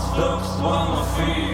Stuck on one feet.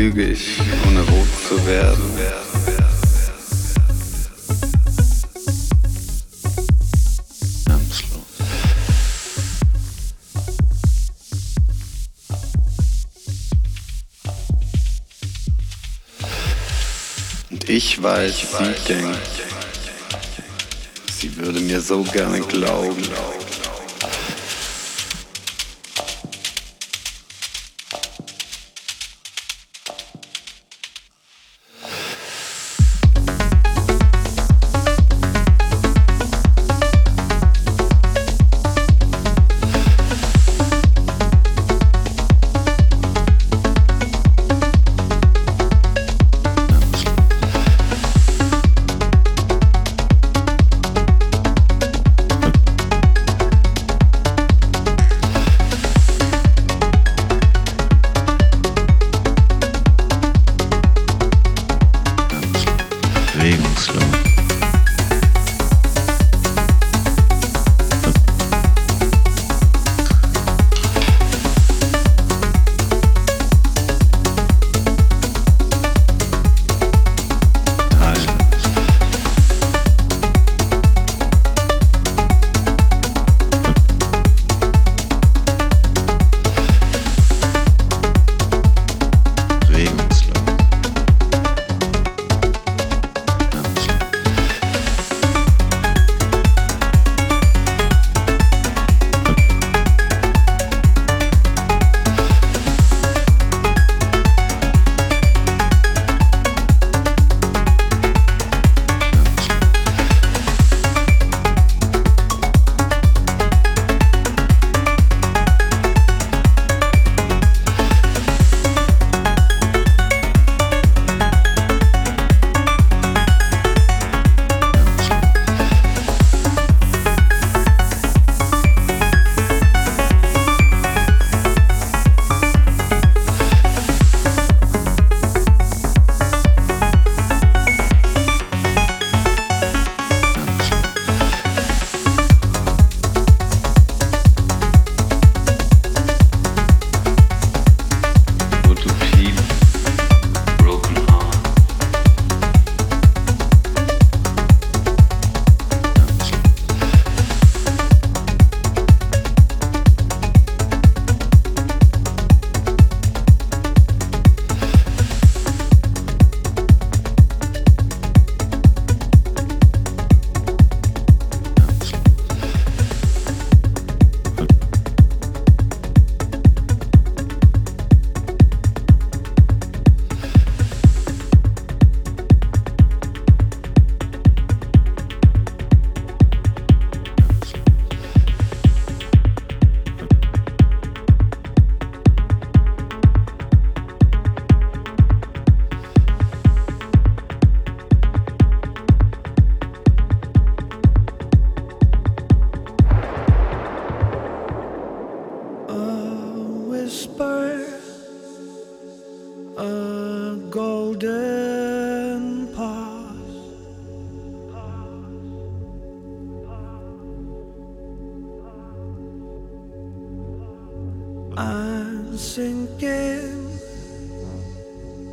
Lüge ich, ohne rot zu werden. Ich weiß, sie denkt, sie würde mir so gerne glauben.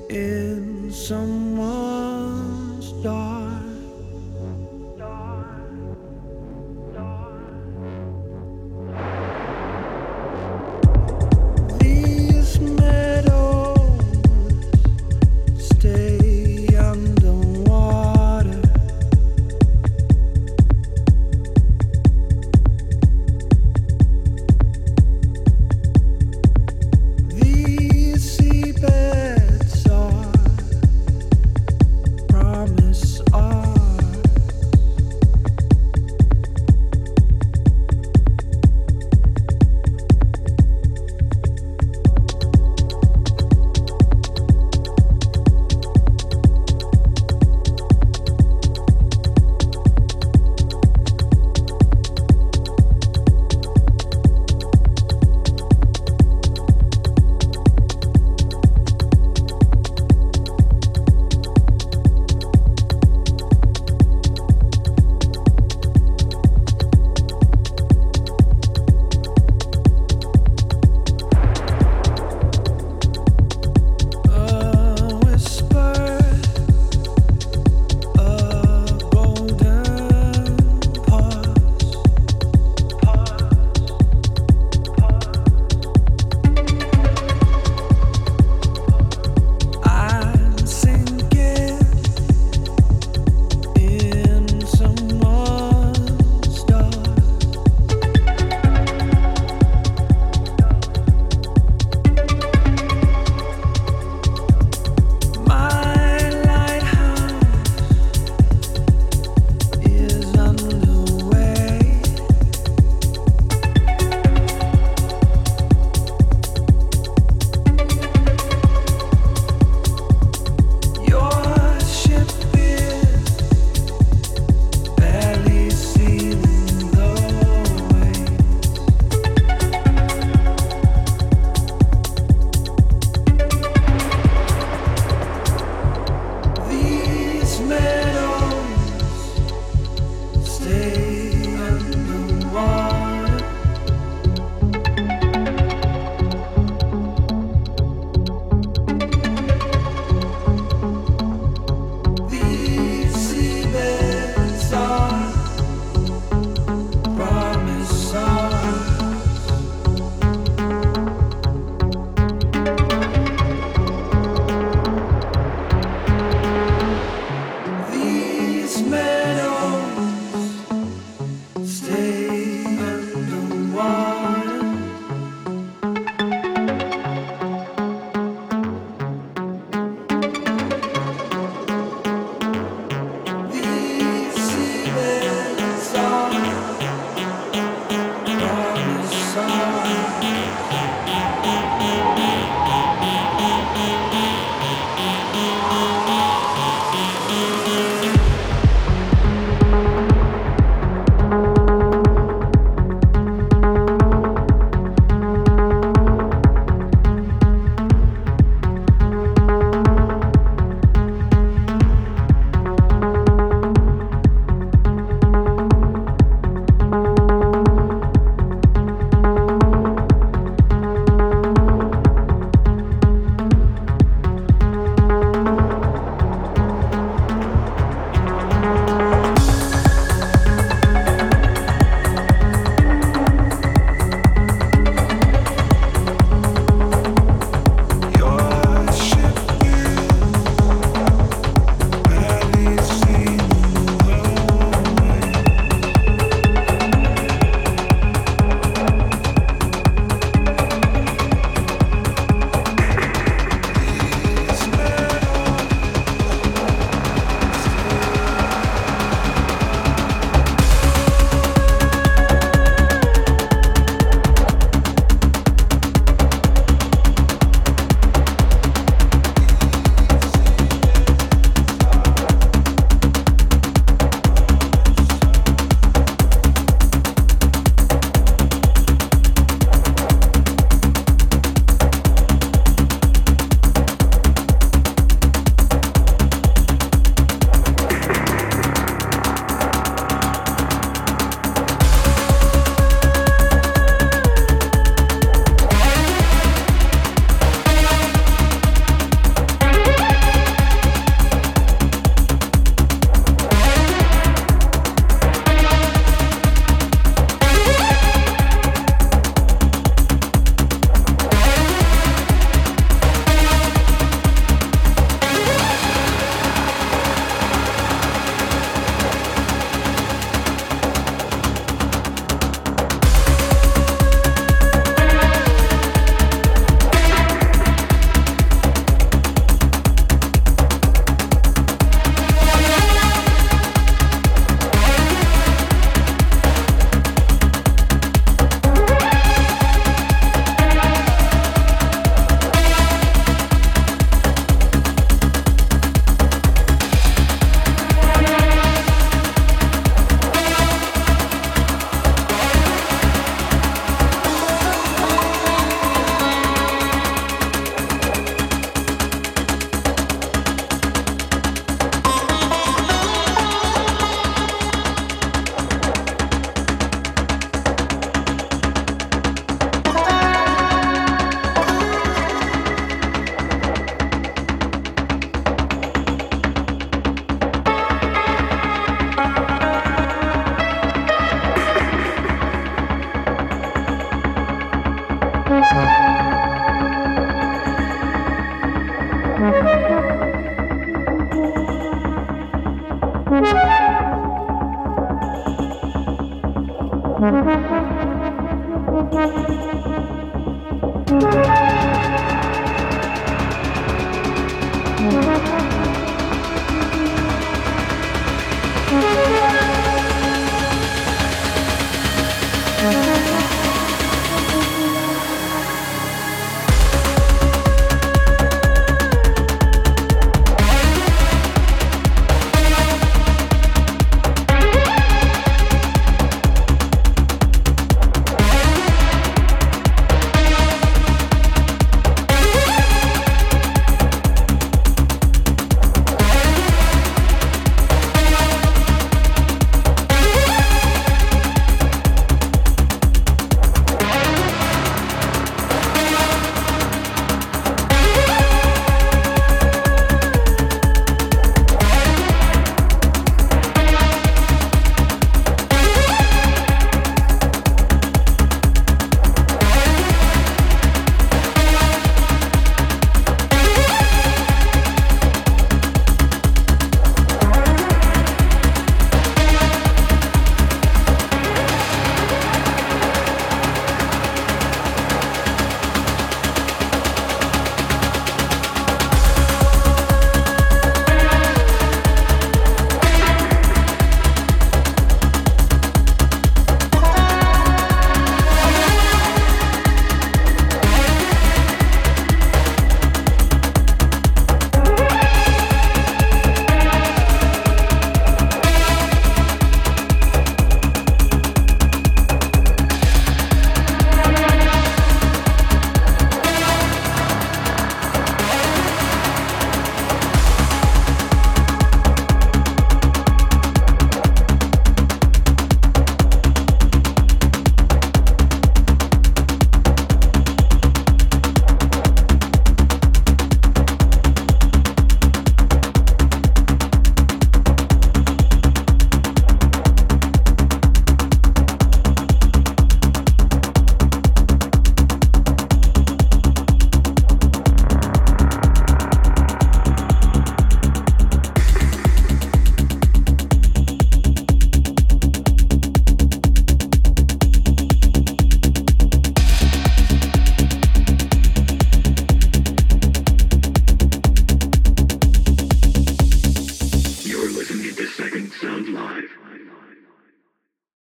in someone's dark.